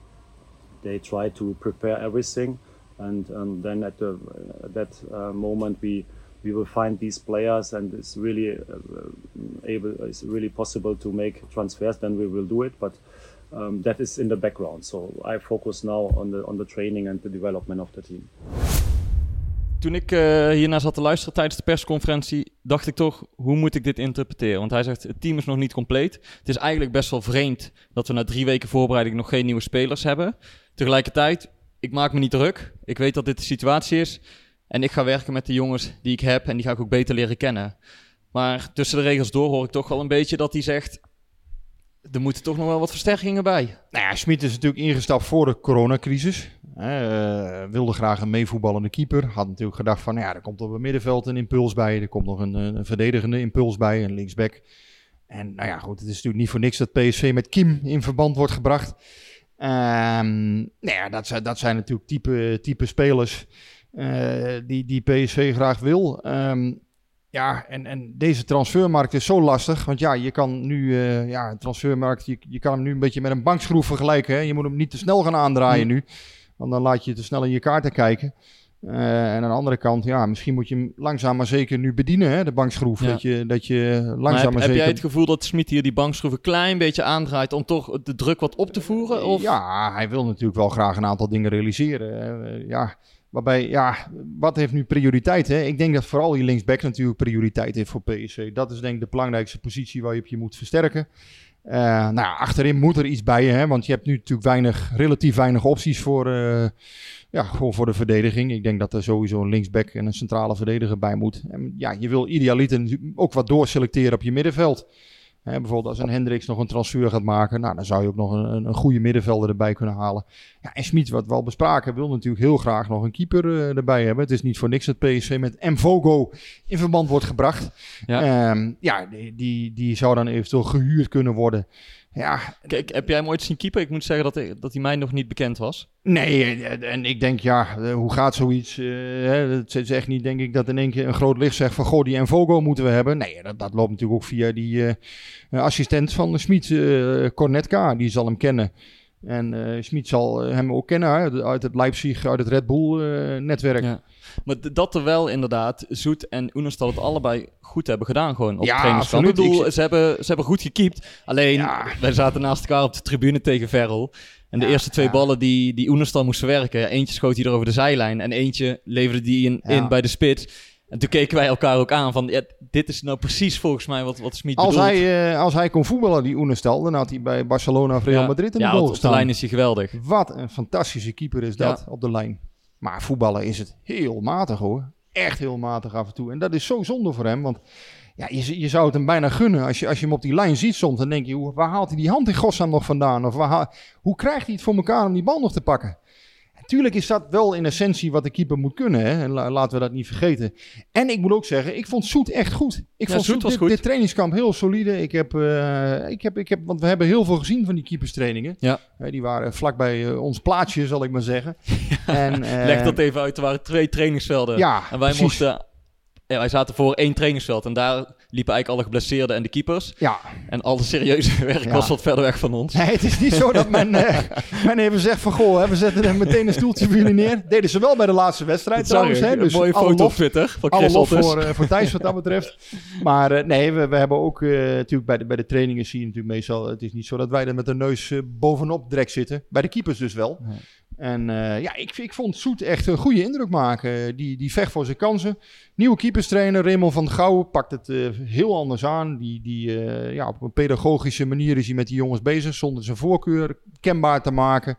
they try to prepare everything, and um, then at the at that uh, moment we we will find these players, and it's really uh, able it's really possible to make transfers. Then we will do it, but. Um, that is in the background, so I focus now on the on the training and the development of the team.
Toen ik eh, hiernaar zat te luisteren tijdens de persconferentie, dacht ik toch, hoe moet ik dit interpreteren? Want hij zegt, het team is nog niet compleet. Het is eigenlijk best wel vreemd dat we na drie weken voorbereiding nog geen nieuwe spelers hebben. Tegelijkertijd, ik maak me niet druk. Ik weet dat dit de situatie is. En ik ga werken met de jongens die ik heb en die ga ik ook beter leren kennen. Maar tussen de regels door hoor ik toch wel een beetje dat hij zegt, er moeten toch nog wel wat versterkingen bij.
Nou ja, Smit is natuurlijk ingestapt voor de coronacrisis. Eh, wilde graag een meevoetballende keeper. Had natuurlijk gedacht van, ja, er komt op het middenveld een impuls bij. Er komt nog een, een verdedigende impuls bij, een linksback. En nou ja, goed, het is natuurlijk niet voor niks dat PSV met Kim in verband wordt gebracht. Ehm, nou ja, dat, zijn, dat zijn natuurlijk type, type spelers eh, die, die PSV graag wil. Ehm, ja, en, en deze transfermarkt is zo lastig. Want ja, je kan nu, eh, ja, een transfermarkt, je, je kan hem nu een beetje met een bankschroef vergelijken. Hè? Je moet hem niet te snel gaan aandraaien nu. Want dan laat je te snel in je kaarten kijken. Eh, en aan de andere kant, ja, misschien moet je hem langzaam maar zeker nu bedienen, hè, de bankschroef.
Ja.
Dat, je, dat je
Maar
langzaam
heb,
maar,
heb
zeker...
jij het gevoel dat Smit hier die bankschroef een klein beetje aandraait om toch de druk wat op te voeren? Of?
Ja, hij wil natuurlijk wel graag een aantal dingen realiseren. hè. Eh, ja, waarbij, ja, wat heeft nu prioriteit? Hè? Ik denk dat vooral die linksback natuurlijk prioriteit heeft voor PSV. Dat is denk ik de belangrijkste positie waar je op je moet versterken. Eh, nou, ja, achterin moet er iets bij hè? want je hebt nu natuurlijk weinig, relatief weinig opties voor, eh, ja, gewoon voor de verdediging. Ik denk dat er sowieso een linksback en een centrale verdediger bij moet. En ja, je wil idealiter ook wat doorselecteren op je middenveld. Hè, bijvoorbeeld als een Hendricks nog een transfer gaat maken, nou, dan zou je ook nog een, een, goede middenvelder erbij kunnen halen. Ja, en Smit, wat we al bespraken, wil natuurlijk heel graag nog een keeper eh, erbij hebben. Het is niet voor niks dat PSV met Mvogo in verband wordt gebracht.
Ja.
Ja, ja die, die, die zou dan eventueel gehuurd kunnen worden. Ja,
Kijk, heb jij hem ooit zien keeper? Ik moet zeggen dat, dat hij mij nog niet bekend was.
Nee, eh, en ik denk, ja, eh, hoe gaat zoiets? eh, Het is echt niet, denk ik, dat in één keer een groot licht zegt van... Goh, die Envogo moeten we hebben. Nee, dat, dat loopt natuurlijk ook via die assistent van Smit, eh Cornetka. Die zal hem kennen. En eh Smit zal eh, hem ook kennen hè, uit- uit het Leipzig, uit het Red Bull-netwerk.
Ja. Maar dat er wel inderdaad, Zoet en Oenerstal het allebei goed hebben gedaan gewoon op
Ja,
trainingskamp. Ik bedoel,
Ik-
ze, hebben, ze hebben goed gekiept. Alleen,
Ja.
wij zaten naast elkaar op de tribune tegen Verrel. En de
Ja,
eerste twee ballen die, die Oenerstal moest verwerken, eentje schoot hij er over de zijlijn en eentje leverde die in, in bij de spits. En toen keken wij elkaar ook aan van, ja, dit is nou precies volgens mij wat, wat Smit
Als
bedoelt.
hij, eh, als hij kon voetballen, die Oenestal, dan had hij bij Barcelona of Real
Ja.
Madrid in de
ja,
goal
op de
gestaan.
lijn is hij geweldig.
Wat een fantastische keeper is dat
Ja.
op de lijn. Maar voetballen is het heel matig hoor. Echt heel matig af en toe. En dat is zo zonde voor hem. Want ja, je, je zou het hem bijna gunnen. Als je, als je hem op die lijn ziet soms, dan denk je, hoe- waar haalt hij die hand in godsnaam nog vandaan? Of waar hoe krijgt hij het voor elkaar om die bal nog te pakken? Tuurlijk is dat wel in essentie wat de keeper moet kunnen. Hè? En la- laten we dat niet vergeten. En ik moet ook zeggen, ik vond Soet echt goed. Ik
Ja,
vond
Soet
dit,
goed.
dit trainingskamp heel solide. Ik heb, eh, ik heb, ik heb, want we hebben heel veel gezien van die keeperstrainingen.
Ja.
Hè, die waren vlakbij eh, ons plaatsje, zal ik maar zeggen. En, eh,
Leg dat even uit, er waren twee trainingsvelden.
Ja,
en wij
precies.
mochten ja, wij zaten voor één trainingsveld en daar liepen eigenlijk alle geblesseerden en de keepers.
Ja.
En al de serieuze werk
Ja.
was wat verder weg van ons.
Nee, het is niet zo dat men, eh, men even zegt van... Goh, hè, we zetten er meteen een stoeltje voor jullie neer. Deden ze wel bij de laatste wedstrijd trouwens. Hè,
Een
dus
mooie
alle
foto op
lof-
Twitter van Chris
voor, eh, voor Thijs wat dat betreft. Maar eh, nee, we, we hebben ook natuurlijk bij de, bij de trainingen zie je natuurlijk meestal... Het is niet zo dat wij er met de neus bovenop direct zitten. Bij de keepers dus wel. En eh, ja, ik, ik vond Soet echt een goede indruk maken. Die, die vecht voor zijn kansen. Nieuwe keeperstrainer Raymond van Gouwen pakt het eh, heel anders aan. Die, die, eh, ja, op een pedagogische manier is hij met die jongens bezig. Zonder zijn voorkeur kenbaar te maken.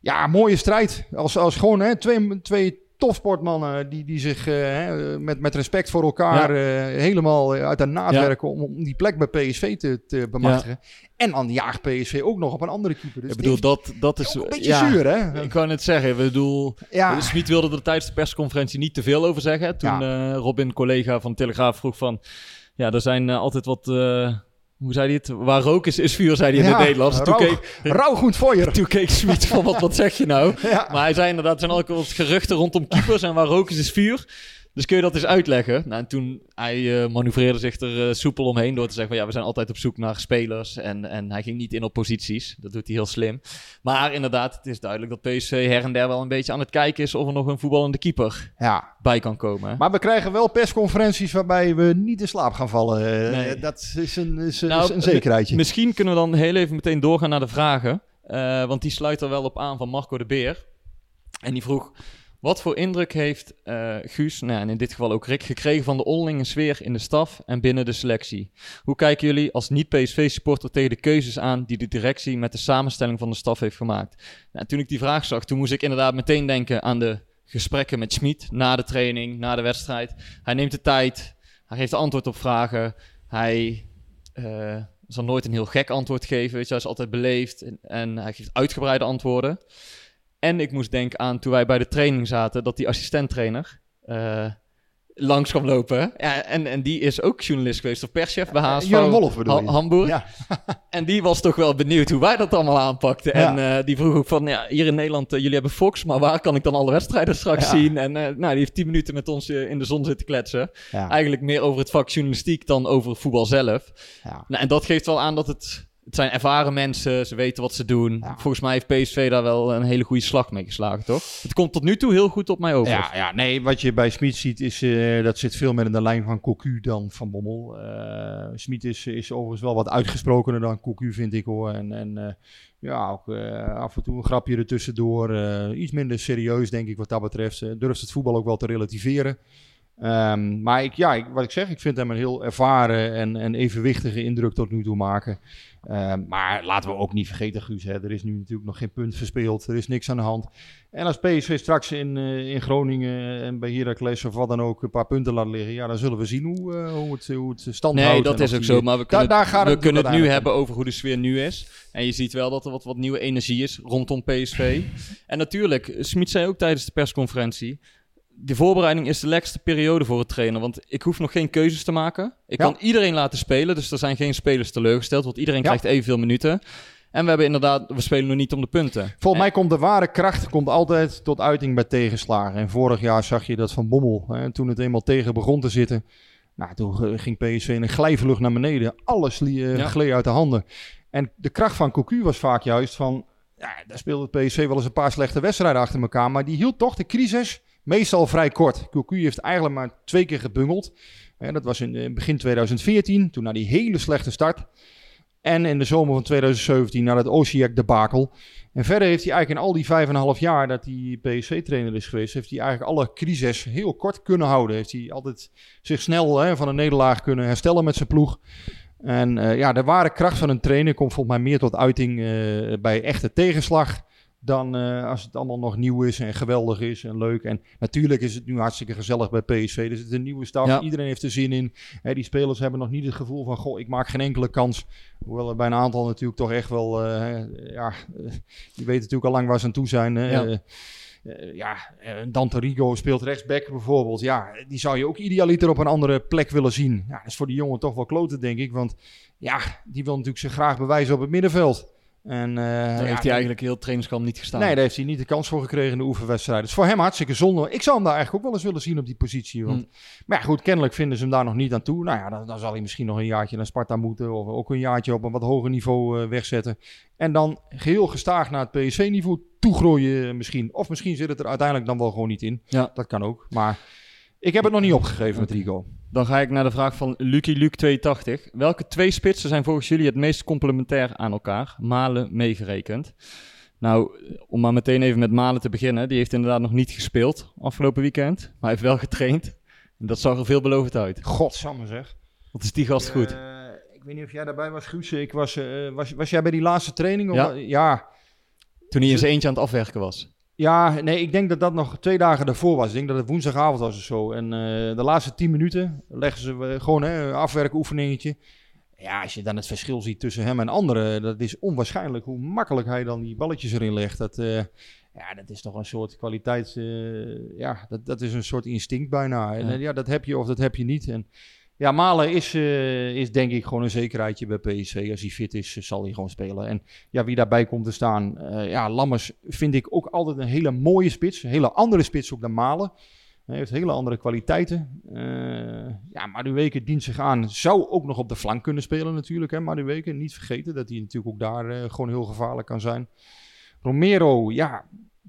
Ja, mooie strijd. Als, als gewoon hè, twee, twee topsportmannen die, die zich hè, met, met respect voor elkaar helemaal uit de naad
Ja.
werken om, om die plek bij PSV te, te bemachtigen. En dan jaagt PSV ook nog op een andere keeper. Dus
Ik bedoel,
het
dat, dat is...
een beetje zuur, hè?
Ik wou net zeggen, ik bedoel...
Ja.
Smit wilde er tijdens de persconferentie niet te veel over zeggen. Toen eh, Robin, collega van Telegraaf, vroeg van... Ja, er zijn eh, altijd wat... eh, hoe zei hij het? Waar rook is, is vuur, zei hij in
Ja,
het Nederlands. Toen
rauw-
keek,
rauw goed voor je.
Toen keek Smit van, wat, wat zeg je nou?
Ja.
Maar hij zei inderdaad, er zijn wat geruchten rondom keepers en waar rook is, is vuur. Dus kun je dat eens uitleggen? Nou, en toen hij eh, manoeuvreerde zich er eh, soepel omheen door te zeggen van ja, we zijn altijd op zoek naar spelers. En, en hij ging niet in op posities. Dat doet hij heel slim. Maar inderdaad, het is duidelijk dat PSV her en der wel een beetje aan het kijken is of er nog een voetballende keeper
Ja.
bij kan komen.
Maar we krijgen wel persconferenties waarbij we niet in slaap gaan vallen. Eh,
Nee.
Dat is een, is,
Nou,
is een zekerheidje.
mi- Misschien kunnen we dan heel even meteen doorgaan naar de vragen. Want die sluit er wel op aan van Marco de Beer. En die vroeg... Wat voor indruk heeft eh, Guus, nou, en in dit geval ook Rick, gekregen van de onderlinge sfeer in de staf en binnen de selectie? Hoe kijken jullie als niet-PSV-supporter tegen de keuzes aan die de directie met de samenstelling van de staf heeft gemaakt? Nou, toen ik die vraag zag, toen moest ik inderdaad meteen denken aan de gesprekken met Schmid na de training, na de wedstrijd. Hij neemt de tijd, hij geeft antwoord op vragen, hij eh, zal nooit een heel gek antwoord geven, weet je, hij is altijd beleefd en, en hij geeft uitgebreide antwoorden. En ik moest denken aan toen wij bij de training zaten, dat die assistenttrainer eh langs kwam lopen. Ja, en, en die is ook journalist geweest, of perschef bij HSV.
Jurgen Wolf bedoel
Ha-
je?
Hamburg.
Ja.
En die was toch wel benieuwd hoe wij dat allemaal aanpakten.
Ja.
En eh, die vroeg ook van, ja, hier in Nederland, eh, jullie hebben Fox, maar waar kan ik dan alle wedstrijden straks zien? En nou, die heeft tien minuten met ons in de zon zitten kletsen. Eigenlijk meer over het vak journalistiek dan over het voetbal zelf.
Ja.
Nou, en dat geeft wel aan dat het... Het zijn ervaren mensen, ze weten wat ze doen. Volgens mij heeft PSV daar wel een hele goede slag mee geslagen, toch? Het komt tot nu toe heel goed op mij over.
Ja, ja, nee, wat je bij Smit ziet, is, eh, dat zit veel meer in de lijn van Cocu dan van Bommel. Eh Smit is, is overigens wel wat uitgesprokener dan Cocu, vind ik hoor. En, en eh, ja, ook af en toe een grapje ertussendoor. iets minder serieus, denk ik, wat dat betreft. Durft het voetbal ook wel te relativeren. Ehm, maar ik, ja, ik, wat ik zeg, ik vind hem een heel ervaren en, en evenwichtige indruk tot nu toe maken. Ehm, maar laten we ook niet vergeten, Guus, hè, er is nu natuurlijk nog geen punt verspeeld. Er is niks aan de hand. En als PSV straks in, eh, in Groningen en bij Heracles of wat dan ook een paar punten laat liggen, ja, dan zullen we zien hoe, eh, hoe, het, hoe het stand houdt.
Nee, dat is ook
die-
zo. Maar we kunnen, we
het
kunnen het nu hebben over hoe de sfeer nu is. En je ziet wel dat er wat, wat nieuwe energie is rondom PSV. en natuurlijk, Smit zei ook tijdens de persconferentie... De voorbereiding is de lekkerste periode voor het trainen. Want ik hoef nog geen keuzes te maken. Ik
Ja.
kan iedereen laten spelen. Dus er zijn geen spelers teleurgesteld. Want iedereen
Ja.
krijgt evenveel minuten. En we hebben inderdaad... We spelen nog niet om de punten.
Volgens mij komt de ware kracht komt altijd tot uiting bij tegenslagen. En vorig jaar zag je dat van Bommel. Hè, toen het eenmaal tegen begon te zitten. Nou, toen ging PSV in een glijvlucht naar beneden. Alles li- eh,
Ja.
gleed uit de handen. En de kracht van Cocu was vaak juist van... Ja, daar speelde het PSV wel eens een paar slechte wedstrijden achter elkaar. Maar die hield toch de crisis meestal vrij kort. Cocu heeft eigenlijk maar twee keer gebungeld. Dat was in eh, begin 2014, toen na die hele slechte start. En in de zomer van 2017 naar het Osijek debakel. En verder heeft hij eigenlijk in al die vijf en een half jaar dat hij PSV-trainer is geweest, heeft hij eigenlijk alle crises heel kort kunnen houden. Heeft hij altijd zich snel hè, van een nederlaag kunnen herstellen met zijn ploeg. En eh, ja, de ware kracht van een trainer komt volgens mij meer tot uiting eh, bij echte tegenslag. Dan eh, als het allemaal nog nieuw is en geweldig is en leuk. En natuurlijk is het nu hartstikke gezellig bij PSV. Dus het is een nieuwe staf.
Ja.
Iedereen heeft er zin in. Hè, die spelers hebben nog niet het gevoel van... Goh, ik maak geen enkele kans. Hoewel er bij een aantal natuurlijk toch echt wel... eh, hè, ja, eh, die weten natuurlijk al lang waar ze aan toe zijn. Hè.
Ja.
Eh, eh, ja, eh, Dante Rigo speelt rechtsback bijvoorbeeld. Ja, die zou je ook idealiter op een andere plek willen zien. Ja, dat is voor die jongen toch wel kloten, denk ik. Want ja, die wil natuurlijk zich graag bewijzen op het middenveld. En, uh,
Daar
ja,
heeft hij eigenlijk heel trainingskamp niet gestaan.
Nee, daar heeft hij niet de kans voor gekregen in de oefenwedstrijden. Dus voor hem hartstikke zonde. Ik zou hem daar eigenlijk ook wel eens willen zien op die positie. Want,
Hmm.
Maar ja, goed, kennelijk vinden ze hem daar nog niet aan toe. Nou ja, dan, dan zal hij misschien nog een jaartje naar Sparta moeten. Of ook een jaartje op een wat hoger niveau eh, wegzetten. En dan geheel gestaag naar het PSV-niveau toegroeien eh, misschien. Of misschien zit het er uiteindelijk dan wel gewoon niet in.
Ja.
Dat kan ook. Maar ik heb het nog niet opgegeven met Rico.
Dan ga ik naar de vraag van Lucky Luke 82. Welke twee spitsen zijn volgens jullie het meest complementair aan elkaar? Malen meegerekend. Nou, om maar meteen even met Malen te beginnen. Die heeft inderdaad nog niet gespeeld afgelopen weekend. Maar hij heeft wel getraind. En dat zag er veelbelovend uit.
Godsamme zeg.
Wat is die gast goed?
Eh, ik weet niet of jij daarbij was, Guus. Ik was, eh, was, was jij bij die laatste training? Of-
Ja.
ja.
Toen hij in zijn eentje aan het afwerken was.
Ja, nee, ik denk dat dat nog twee dagen daarvoor was. Ik denk dat het woensdagavond was of zo. En eh, de laatste tien minuten leggen ze eh, gewoon hè, een afwerkoefeningetje. Ja, als je dan het verschil ziet tussen hem en anderen, dat is onwaarschijnlijk hoe makkelijk hij dan die balletjes erin legt. Dat, eh, ja, dat is toch een soort kwaliteit. eh, ja, dat, dat is een soort instinct bijna. En
Ja.
ja, dat heb je of dat heb je niet. En ja, Malen is, eh, is denk ik gewoon een zekerheidje bij PSV. Als hij fit is, eh, zal hij gewoon spelen. En ja, wie daarbij komt te staan. eh, ja, Lammers vind ik ook altijd een hele mooie spits. Hele andere spits ook dan Malen. Hij heeft hele andere kwaliteiten. Eh ja, Maduweke dient zich aan. Zou ook nog op de flank kunnen spelen natuurlijk. Hè, Maduweke, niet vergeten dat hij natuurlijk ook daar gewoon heel gevaarlijk kan zijn. Romero, ja,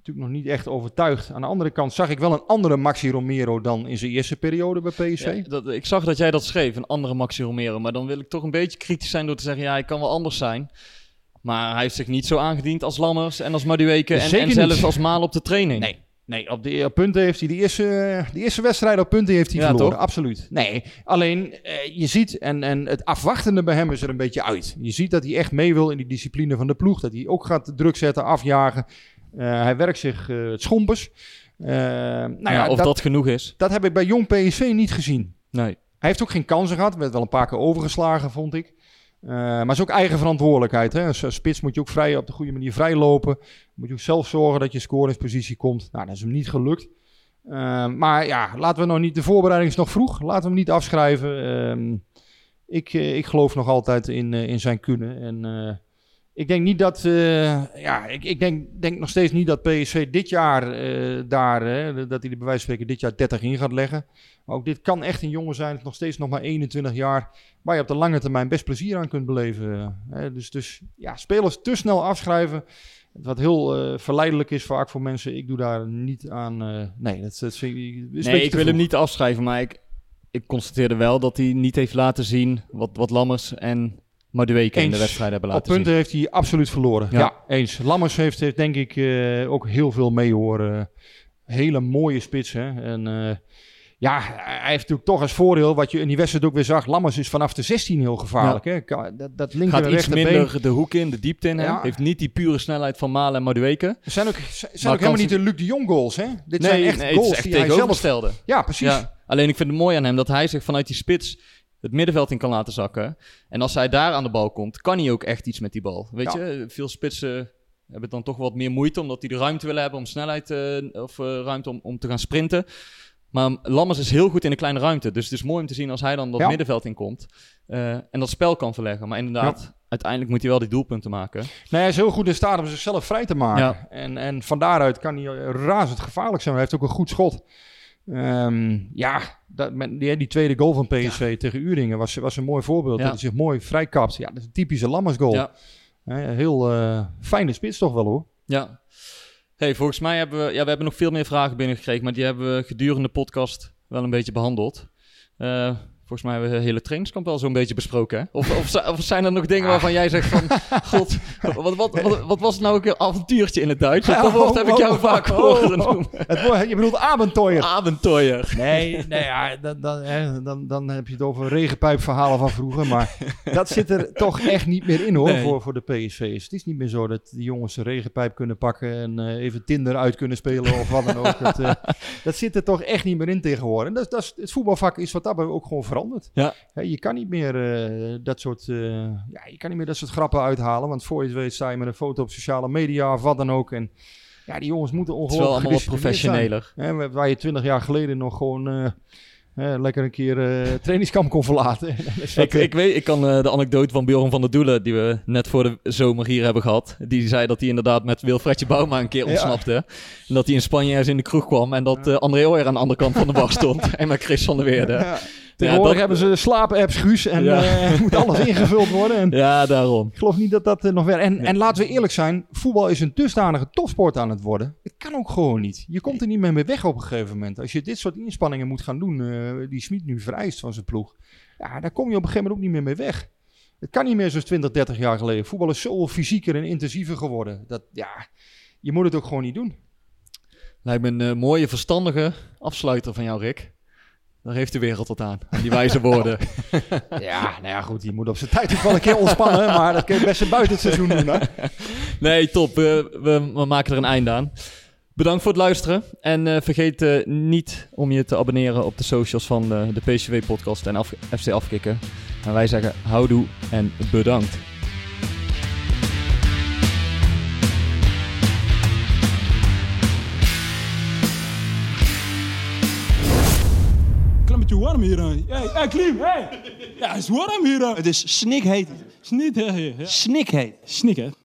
natuurlijk nog niet echt overtuigd. Aan de andere kant zag ik wel een andere Maxi Romero dan in zijn eerste periode bij PSV.
Ja, dat, ik zag dat jij dat schreef, een andere Maxi Romero. Maar dan wil ik toch een beetje kritisch zijn door te zeggen... ja, hij kan wel anders zijn. Maar hij heeft zich niet zo aangediend als Lammers en als Madueke... en, zelfs als Maal op de training.
Nee, nee op de op punten heeft hij de eerste, de eerste wedstrijd op punten heeft hij
Ja,
verloren.
toch?
Absoluut. Nee, alleen eh, je ziet, en, en het afwachtende bij hem is er een beetje uit. Je ziet dat hij echt mee wil in die discipline van de ploeg. Dat hij ook gaat druk zetten, afjagen. Eh, hij werkt zich eh, het schompers. Eh, nou ja,
Ja, of
dat,
dat, genoeg is.
dat heb ik bij jong PSV niet gezien.
Nee.
Hij heeft ook geen kansen gehad. Werd wel een paar keer overgeslagen, vond ik. Maar het is ook eigen verantwoordelijkheid. Hè? Als spits moet je ook vrij, op de goede manier vrij lopen. Moet je ook zelf zorgen dat je scoringspositie komt. Nou, dat is hem niet gelukt. Maar ja, laten we nog niet... De voorbereiding is nog vroeg. Laten we hem niet afschrijven. Ehm, ik, ik geloof nog altijd in, in zijn kunnen. En ik denk niet dat... eh, ja, ik, ik denk, denk nog steeds niet dat PSV dit jaar eh, daar... eh, dat hij de spreken dit jaar 30 in gaat leggen. Maar ook dit kan echt een jongen zijn, nog steeds nog maar 21 jaar, waar je op de lange termijn best plezier aan kunt beleven. Hè. Dus, dus ja, spelers te snel afschrijven, wat heel eh, verleidelijk is vaak voor mensen. Ik doe daar niet aan. eh, nee, dat, dat vind ik, is beetje
Nee, ik wil hem niet afschrijven, maar ik, ik constateerde wel dat hij niet heeft laten zien wat, wat Lammers en Madueke in de
Eens.
wedstrijd hebben
Op
laten
punten
zien.
heeft hij absoluut verloren.
Ja.
Ja, eens. Lammers heeft, heeft denk ik eh, ook heel veel mee horen. Hele mooie spits. Hè? En eh, ja, hij heeft natuurlijk toch als voordeel, wat je in die wedstrijd ook weer zag. Lammers is vanaf de 16 heel gevaarlijk. Hè? Ka- Dat, dat linker
Gaat iets
rechterbeen.
minder de hoek in, de diepte in. hè?
Ja.
Heeft niet die pure snelheid van Malen en Madueke.
Er zijn ook, zijn
Maar
ook helemaal niet de Luc de Jong goals. Hè? Dit
nee,
zijn echt
nee,
goals
het echt
die hij zelf...
tegenovergestelde.
Ja, precies.
Ja, alleen ik vind het mooi aan hem dat hij zich vanuit die spits het middenveld in kan laten zakken. En als hij daar aan de bal komt, kan hij ook echt iets met die bal. Weet
Ja.
je, veel spitsen hebben dan toch wat meer moeite omdat die de ruimte willen hebben om snelheid eh, of eh, ruimte om, om te gaan sprinten. Maar Lammers is heel goed in de kleine ruimte. Dus het is mooi om te zien als hij dan dat
Ja.
middenveld in komt. eh, en dat spel kan verleggen. Maar inderdaad, uiteindelijk moet hij wel die doelpunten maken.
Nee, hij is heel goed in staat om zichzelf vrij te maken.
Ja.
En, en van daaruit kan hij razend gevaarlijk zijn. Hij heeft ook een goed schot. Ehm, ja, dat, met, die, die tweede goal van PSV tegen Uringen was, was een mooi voorbeeld.
Ja.
Dat hij zich mooi vrijkapt. Ja, dat is een typische Lammersgoal.
Ja.
Hè, heel eh, fijne spits toch wel hoor.
Ja. Hey, volgens mij hebben we, ja, we hebben nog veel meer vragen binnengekregen, maar die hebben we gedurende de podcast wel een beetje behandeld. Eh, volgens mij hebben we het hele trainingskamp wel zo'n beetje besproken, hè? Of, of, zi- of zijn er nog dingen waarvan jij zegt van, god, wat, wat, wat, wat was het nou ook een avontuurtje in het Duits? Dat woord heb ik jou vaak horen noemen.
Het woord- je bedoelt avontuur.
Avontuur.
Nee, nee ja, dan, dan, dan, dan heb je het over regenpijpverhalen van vroeger. Maar dat zit er toch echt niet meer in hoor,
Nee.
voor, voor de PSV's. Het is niet meer zo dat die jongens de regenpijp kunnen pakken en eh, even Tinder uit kunnen spelen of wat dan ook. Dat, eh, dat zit er toch echt niet meer in tegenwoordig. En dat, dat het voetbalvak is wat dat ook gewoon veranderd.
Ja.
Je kan niet meer eh, dat soort, eh, ja, je kan niet meer dat soort grappen uithalen. Want voor je het weet sta je met een foto op sociale media of wat dan ook. En ja, die jongens moeten
Het is wel
ongelooflijk
allemaal wat
gedisciplineerd zijn.
professioneler.
Hè, waar- je twintig jaar geleden nog gewoon eh, lekker een keer eh trainingskamp kon verlaten.
Ik, ik, weet, ik kan de anekdote van Bjorn van der Doelen, die we net voor de zomer hier hebben gehad. Die zei dat hij inderdaad met Wilfredje Bouma een keer
Ja.
ontsnapte. En dat hij in Spanje ergens in de kroeg kwam en dat André Ooyer aan de andere kant van de bar stond. en met Chris van der Weerde.
ja. Tegenwoordig
dat-
hebben ze slaap-apps, Guus. En
Ja.
eh, moet alles ingevuld worden. En
Ja, daarom.
ik geloof niet dat dat eh, nog werkt. En, en laten we eerlijk zijn. Voetbal is een dusdanige topsport aan het worden. Het kan ook gewoon niet. Je komt er niet meer mee weg op een gegeven moment. Als je dit soort inspanningen moet gaan doen. eh, die Smit nu vereist van zijn ploeg. Ja, daar kom je op een gegeven moment ook niet meer mee weg. Het kan niet meer zoals 20, 30 jaar geleden. Voetbal is zo fysieker en intensiever geworden. Dat, ja, je moet het ook gewoon niet doen.
Lijkt me een mooie, verstandige afsluiter van jou, Rick. Daar heeft de wereld wat aan. aan die wijze woorden.
Ja, nou ja, goed. Je moet op zijn tijd ook wel een keer ontspannen. Maar dat kun je best buiten het seizoen doen. Hè?
Nee, top. We, we, we maken er een einde aan. Bedankt voor het luisteren. En eh, vergeet eh, niet om je te abonneren op de socials van eh, de PCV-podcast en Af- FC Afkikken. En wij zeggen houdoe en bedankt.
Beetje warm hier. hè. Hey, hey Klim, hey. Ja, het is warm hier.
Het is snikheet.
Snik, hè, ja.
Snikheet.
Snik, hè.